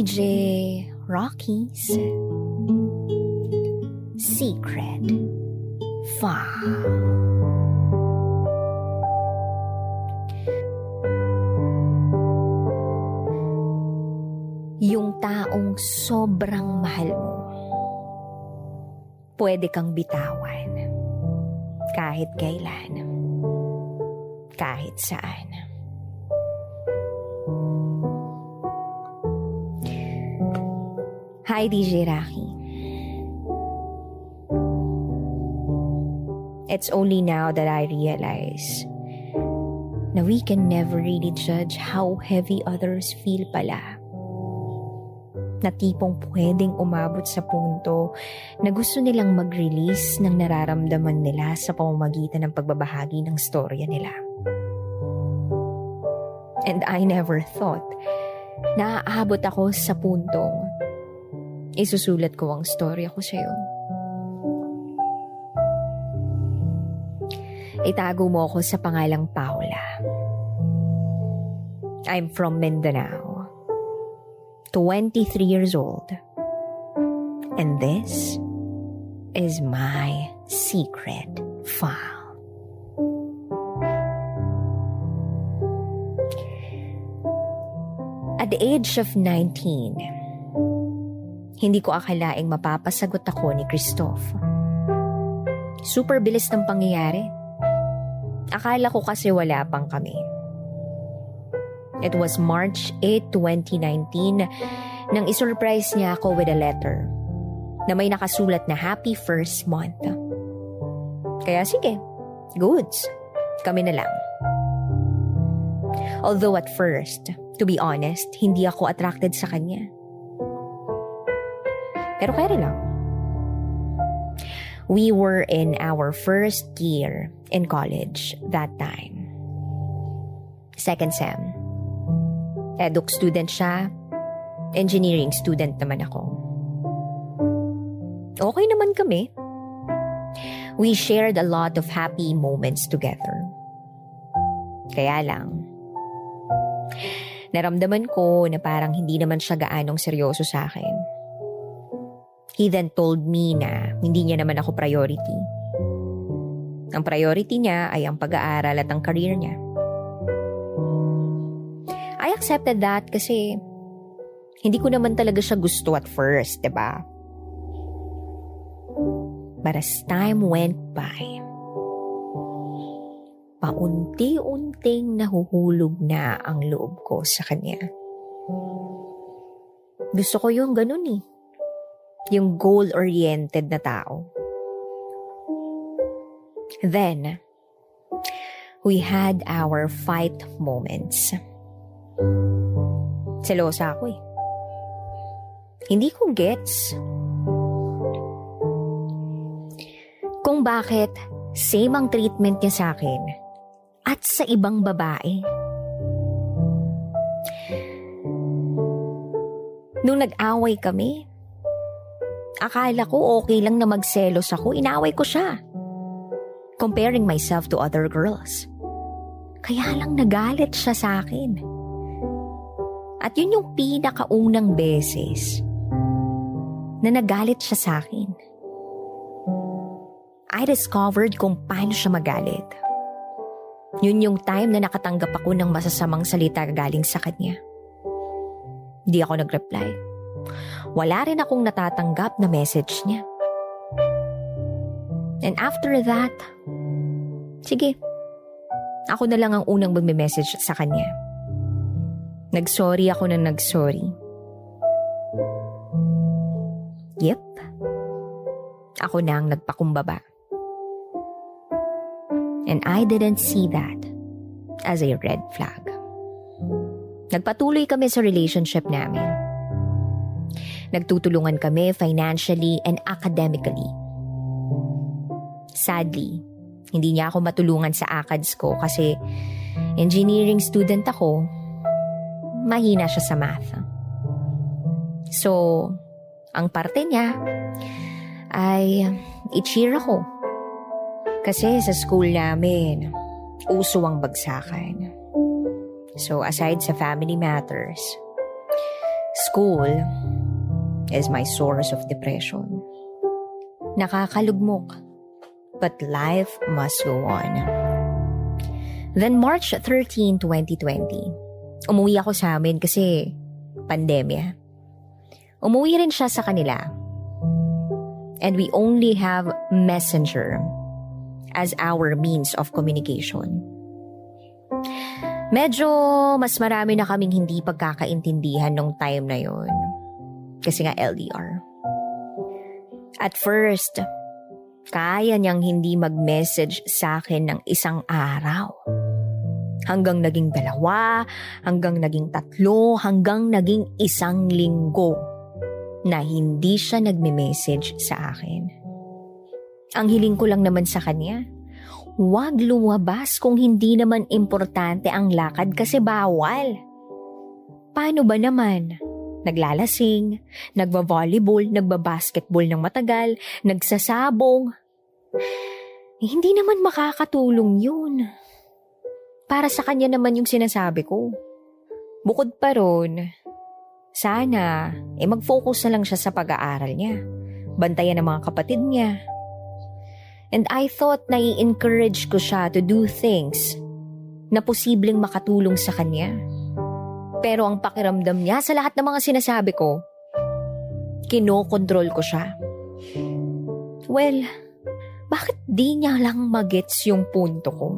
DJ Rocky's Secret File. Yung taong sobrang mahal mo, pwede kang bitawan kahit kailan, kahit saan. Hi, DJ Rocky. It's only now that I realize na we can never really judge how heavy others feel pala. Na tipong pwedeng umabot sa punto na gusto nilang mag-release ng nararamdaman nila sa pamamagitan ng pagbabahagi ng storya nila. And I never thought na aabot ako sa puntong isusulat ko ang storya ko sa'yo. Itago mo ako sa pangalang Paula. I'm from Mindanao. 23 years old. And this is my secret file. At the age of 19, hindi ko akalaing mapapasagot ako ni Christoph. Super bilis ng pangyayari. Akala ko kasi wala pang kami. It was March 8, 2019 nang isurprise niya ako with a letter na may nakasulat na happy first month. Kaya sige, goods. Kami na lang. Although at first, to be honest, hindi ako attracted sa kanya. Pero kaya lang. We were in our first year in college that time. Second sem. Eduk student siya. Engineering student naman ako. Okay naman kami. We shared a lot of happy moments together. Kaya lang, naramdaman ko na parang hindi naman siya gaanong seryoso sa akin. He then told me na hindi niya naman ako priority. Ang priority niya ay ang pag-aaral at ang career niya. I accepted that kasi hindi ko naman talaga siya gusto at first, ba? Diba? But as time went by, paunti-unting nahuhulog na ang loob ko sa kanya. Gusto ko yung ganun eh yung goal-oriented na tao. Then, we had our fight moments. Selosa ako eh. Hindi ko gets kung bakit same ang treatment niya sa akin at sa ibang babae. Nung nag-away kami, Akala ko okay lang na magselos ako, inaway ko siya. Comparing myself to other girls. Kaya lang nagalit siya sa akin. At yun yung pinakaunang beses na nagalit siya sa akin. I discovered kung paano siya magalit. Yun yung time na nakatanggap ako ng masasamang salita galing sa kanya. Hindi ako nag-reply wala rin akong natatanggap na message niya. And after that, sige, ako na lang ang unang magme-message sa kanya. Nagsorry ako na nagsorry. Yep. Ako na ang nagpakumbaba. And I didn't see that as a red flag. Nagpatuloy kami sa relationship namin. Nagtutulungan kami financially and academically. Sadly, hindi niya ako matulungan sa ACADS ko kasi engineering student ako, mahina siya sa math. So, ang parte niya ay i-cheer ako. Kasi sa school namin, uso ang bagsakan. So aside sa family matters, school is my source of depression. Nakakalugmok, but life must go on. Then March 13, 2020, umuwi ako sa amin kasi pandemya. Umuwi rin siya sa kanila. And we only have messenger as our means of communication. Medyo mas marami na kaming hindi pagkakaintindihan nung time na yon. Kasi nga LDR. At first, kaya niyang hindi mag-message sa akin ng isang araw. Hanggang naging dalawa, hanggang naging tatlo, hanggang naging isang linggo na hindi siya nagme-message sa akin. Ang hiling ko lang naman sa kanya, huwag lumabas kung hindi naman importante ang lakad kasi bawal. Paano ba naman? Naglalasing, nagba-volleyball, nagba-basketball ng matagal, nagsasabong. Eh, hindi naman makakatulong yun. Para sa kanya naman yung sinasabi ko. Bukod pa ron, sana eh mag-focus na lang siya sa pag-aaral niya. Bantayan ng mga kapatid niya, And I thought na i-encourage ko siya to do things na posibleng makatulong sa kanya. Pero ang pakiramdam niya sa lahat ng mga sinasabi ko, kinokontrol ko siya. Well, bakit di niya lang magets yung punto ko?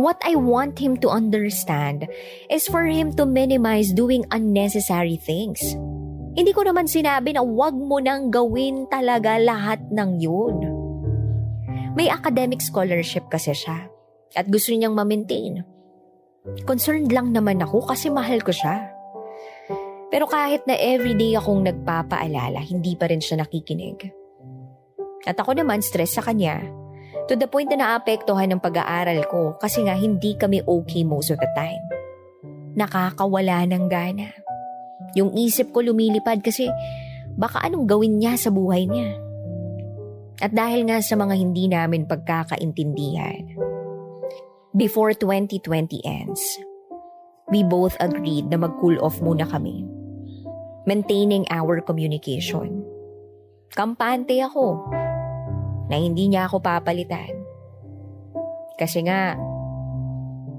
What I want him to understand is for him to minimize doing unnecessary things. Hindi ko naman sinabi na wag mo nang gawin talaga lahat ng yun. May academic scholarship kasi siya at gusto niyang ma-maintain. Concerned lang naman ako kasi mahal ko siya. Pero kahit na everyday akong nagpapaalala, hindi pa rin siya nakikinig. At ako naman stress sa kanya to the point na naapektuhan ng pag-aaral ko kasi nga hindi kami okay most of the time. Nakakawala ng gana. Yung isip ko lumilipad kasi baka anong gawin niya sa buhay niya. At dahil nga sa mga hindi namin pagkakaintindihan, before 2020 ends, we both agreed na mag-cool off muna kami. Maintaining our communication. Kampante ako na hindi niya ako papalitan. Kasi nga,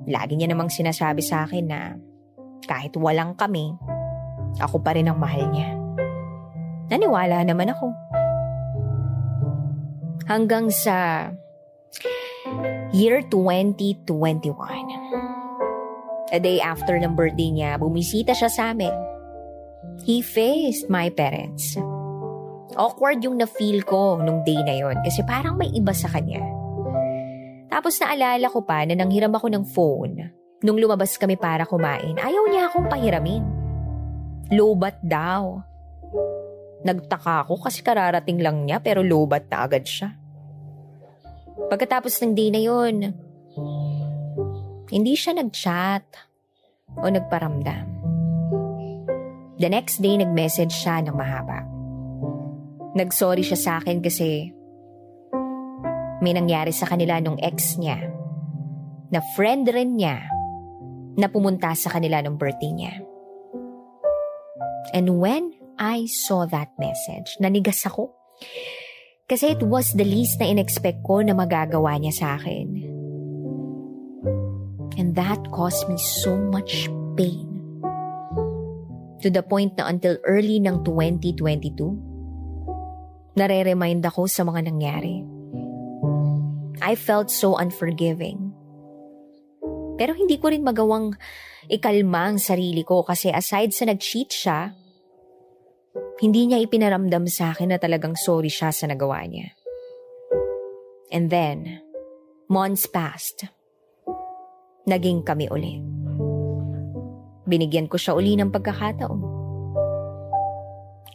lagi niya namang sinasabi sa akin na kahit walang kami, ako pa rin ang mahal niya. Naniwala naman ako hanggang sa year 2021. A day after ng birthday niya, bumisita siya sa amin. He faced my parents. Awkward yung na-feel ko nung day na yon kasi parang may iba sa kanya. Tapos naalala ko pa na nanghiram ako ng phone nung lumabas kami para kumain. Ayaw niya akong pahiramin. Lobat daw. Nagtaka ako kasi kararating lang niya pero lobat na agad siya. Pagkatapos ng day na yun, hindi siya nag-chat o nagparamdam. The next day, nag-message siya ng mahaba. Nag-sorry siya sa akin kasi may nangyari sa kanila nung ex niya na friend rin niya na pumunta sa kanila nung birthday niya. And when I saw that message, nanigas ako. Kasi it was the least na inexpect ko na magagawa niya sa akin. And that caused me so much pain. To the point na until early ng 2022, nare-remind ako sa mga nangyari. I felt so unforgiving. Pero hindi ko rin magawang ikalma ang sarili ko kasi aside sa nag-cheat siya, hindi niya ipinaramdam sa akin na talagang sorry siya sa nagawa niya. And then, months passed. Naging kami uli. Binigyan ko siya uli ng pagkakataon.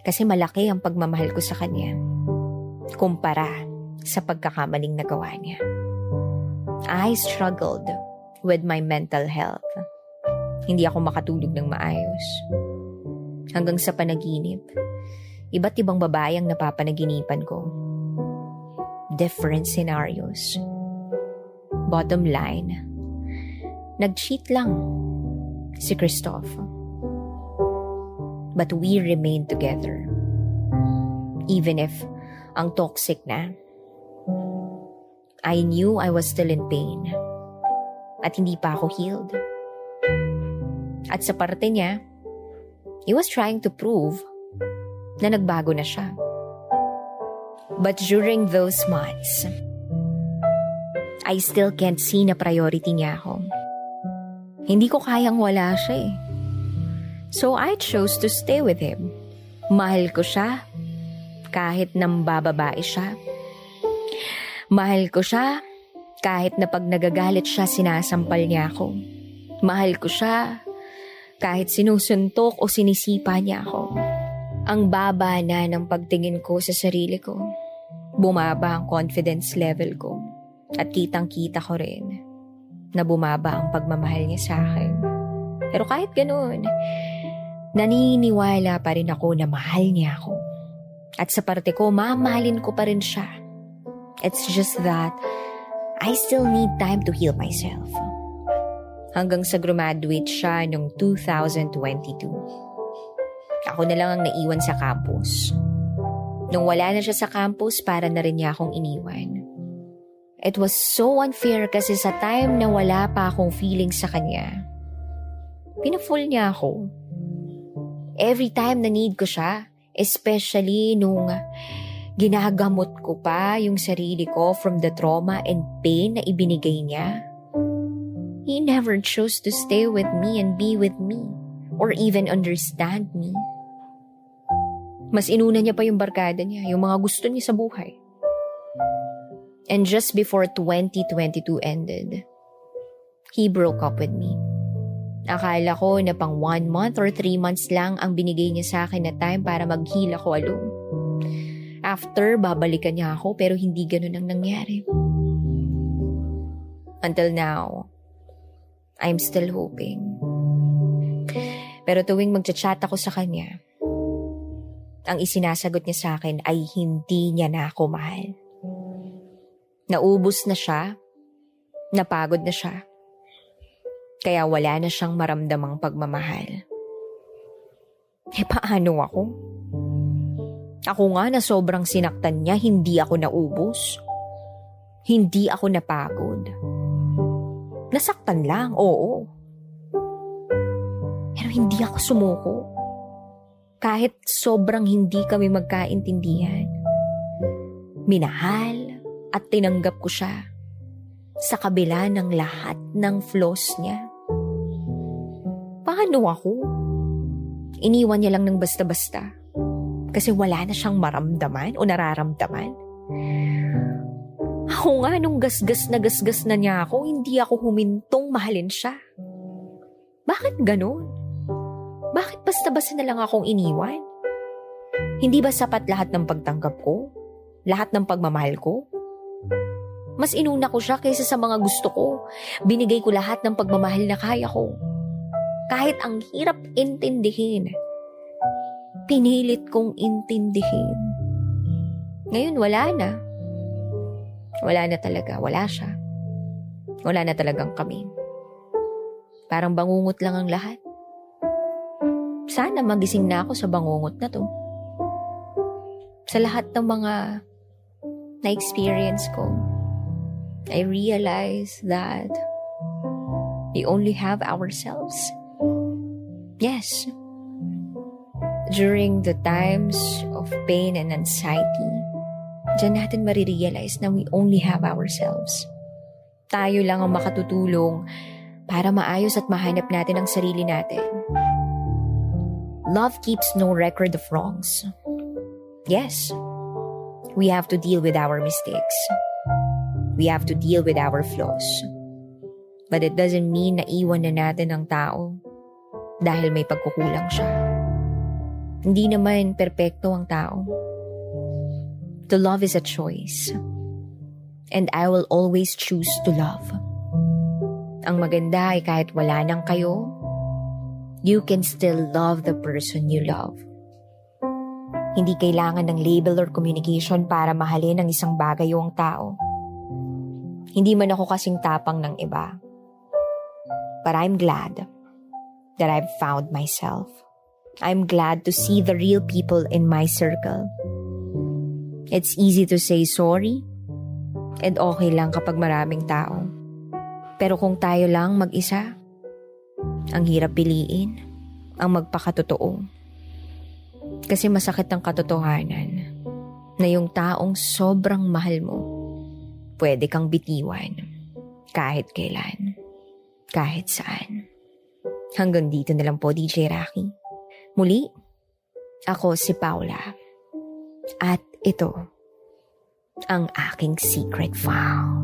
Kasi malaki ang pagmamahal ko sa kanya. Kumpara sa pagkakamaling nagawa niya. I struggled with my mental health. Hindi ako makatulog ng maayos. Hanggang sa panaginip, Iba't ibang babae ang napapanaginipan ko. Different scenarios. Bottom line, nag-cheat lang si Christoph. But we remained together. Even if ang toxic na. I knew I was still in pain. At hindi pa ako healed. At sa parte niya, he was trying to prove na nagbago na siya. But during those months, I still can't see na priority niya ako. Hindi ko kayang wala siya eh. So I chose to stay with him. Mahal ko siya kahit nang bababae siya. Mahal ko siya kahit na pag nagagalit siya sinasampal niya ako. Mahal ko siya kahit sinusuntok o sinisipa niya ako. Ang baba na ng pagtingin ko sa sarili ko. Bumaba ang confidence level ko. At kitang-kita ko rin na bumaba ang pagmamahal niya sa akin. Pero kahit ganoon, naniniwala pa rin ako na mahal niya ako. At sa parte ko, mamahalin ko pa rin siya. It's just that I still need time to heal myself. Hanggang sa graduate siya noong 2022. Ako na lang ang naiwan sa campus. Nung wala na siya sa campus, para na rin niya akong iniwan. It was so unfair kasi sa time na wala pa akong feeling sa kanya, pinafull niya ako. Every time na need ko siya, especially nung ginagamot ko pa yung sarili ko from the trauma and pain na ibinigay niya. He never chose to stay with me and be with me or even understand me. Mas inuna niya pa yung barkada niya, yung mga gusto niya sa buhay. And just before 2022 ended, he broke up with me. Akala ko na pang one month or three months lang ang binigay niya sa akin na time para mag-heal ako alone. After, babalikan niya ako pero hindi ganun ang nangyari. Until now, I'm still hoping. Pero tuwing magchat-chat ako sa kanya, ang isinasagot niya sa akin ay hindi niya na ako mahal. Naubos na siya. Napagod na siya. Kaya wala na siyang maramdamang pagmamahal. Eh paano ako? Ako nga na sobrang sinaktan niya, hindi ako naubos. Hindi ako napagod. Nasaktan lang, oo. Pero hindi ako sumuko. Kahit sobrang hindi kami magkaintindihan. Minahal, at tinanggap ko siya sa kabila ng lahat ng flaws niya. Paano ako? Iniwan niya lang ng basta-basta kasi wala na siyang maramdaman o nararamdaman. Ako nga nung gasgas na gasgas na niya ako, hindi ako humintong mahalin siya. Bakit ganon? Bakit basta-basta na lang akong iniwan? Hindi ba sapat lahat ng pagtanggap ko? Lahat ng pagmamahal ko? Mas inuna ko siya kaysa sa mga gusto ko. Binigay ko lahat ng pagmamahal na kaya ko. Kahit ang hirap intindihin. Pinilit kong intindihin. Ngayon wala na. Wala na talaga. Wala siya. Wala na talagang kami. Parang bangungot lang ang lahat. Sana magising na ako sa bangungot na to. Sa lahat ng mga na-experience ko, I realize that we only have ourselves. Yes. During the times of pain and anxiety, dyan natin marirealize na we only have ourselves. Tayo lang ang makatutulong para maayos at mahanap natin ang sarili natin. Love keeps no record of wrongs. Yes, we have to deal with our mistakes. We have to deal with our flaws. But it doesn't mean na iwan na natin ang tao dahil may pagkukulang siya. Hindi naman perpekto ang tao. To love is a choice. And I will always choose to love. Ang maganda ay kahit wala nang kayo, you can still love the person you love. Hindi kailangan ng label or communication para mahalin ang isang bagay o ang tao. Hindi man ako kasing tapang ng iba. But I'm glad that I've found myself. I'm glad to see the real people in my circle. It's easy to say sorry, and okay lang kapag maraming tao. Pero kung tayo lang mag-isa, ang hirap piliin, ang magpakatotoo. Kasi masakit ang katotohanan na yung taong sobrang mahal mo, pwede kang bitiwan kahit kailan, kahit saan. Hanggang dito na lang po, DJ Rocky. Muli, ako si Paula. At ito, ang aking secret vow.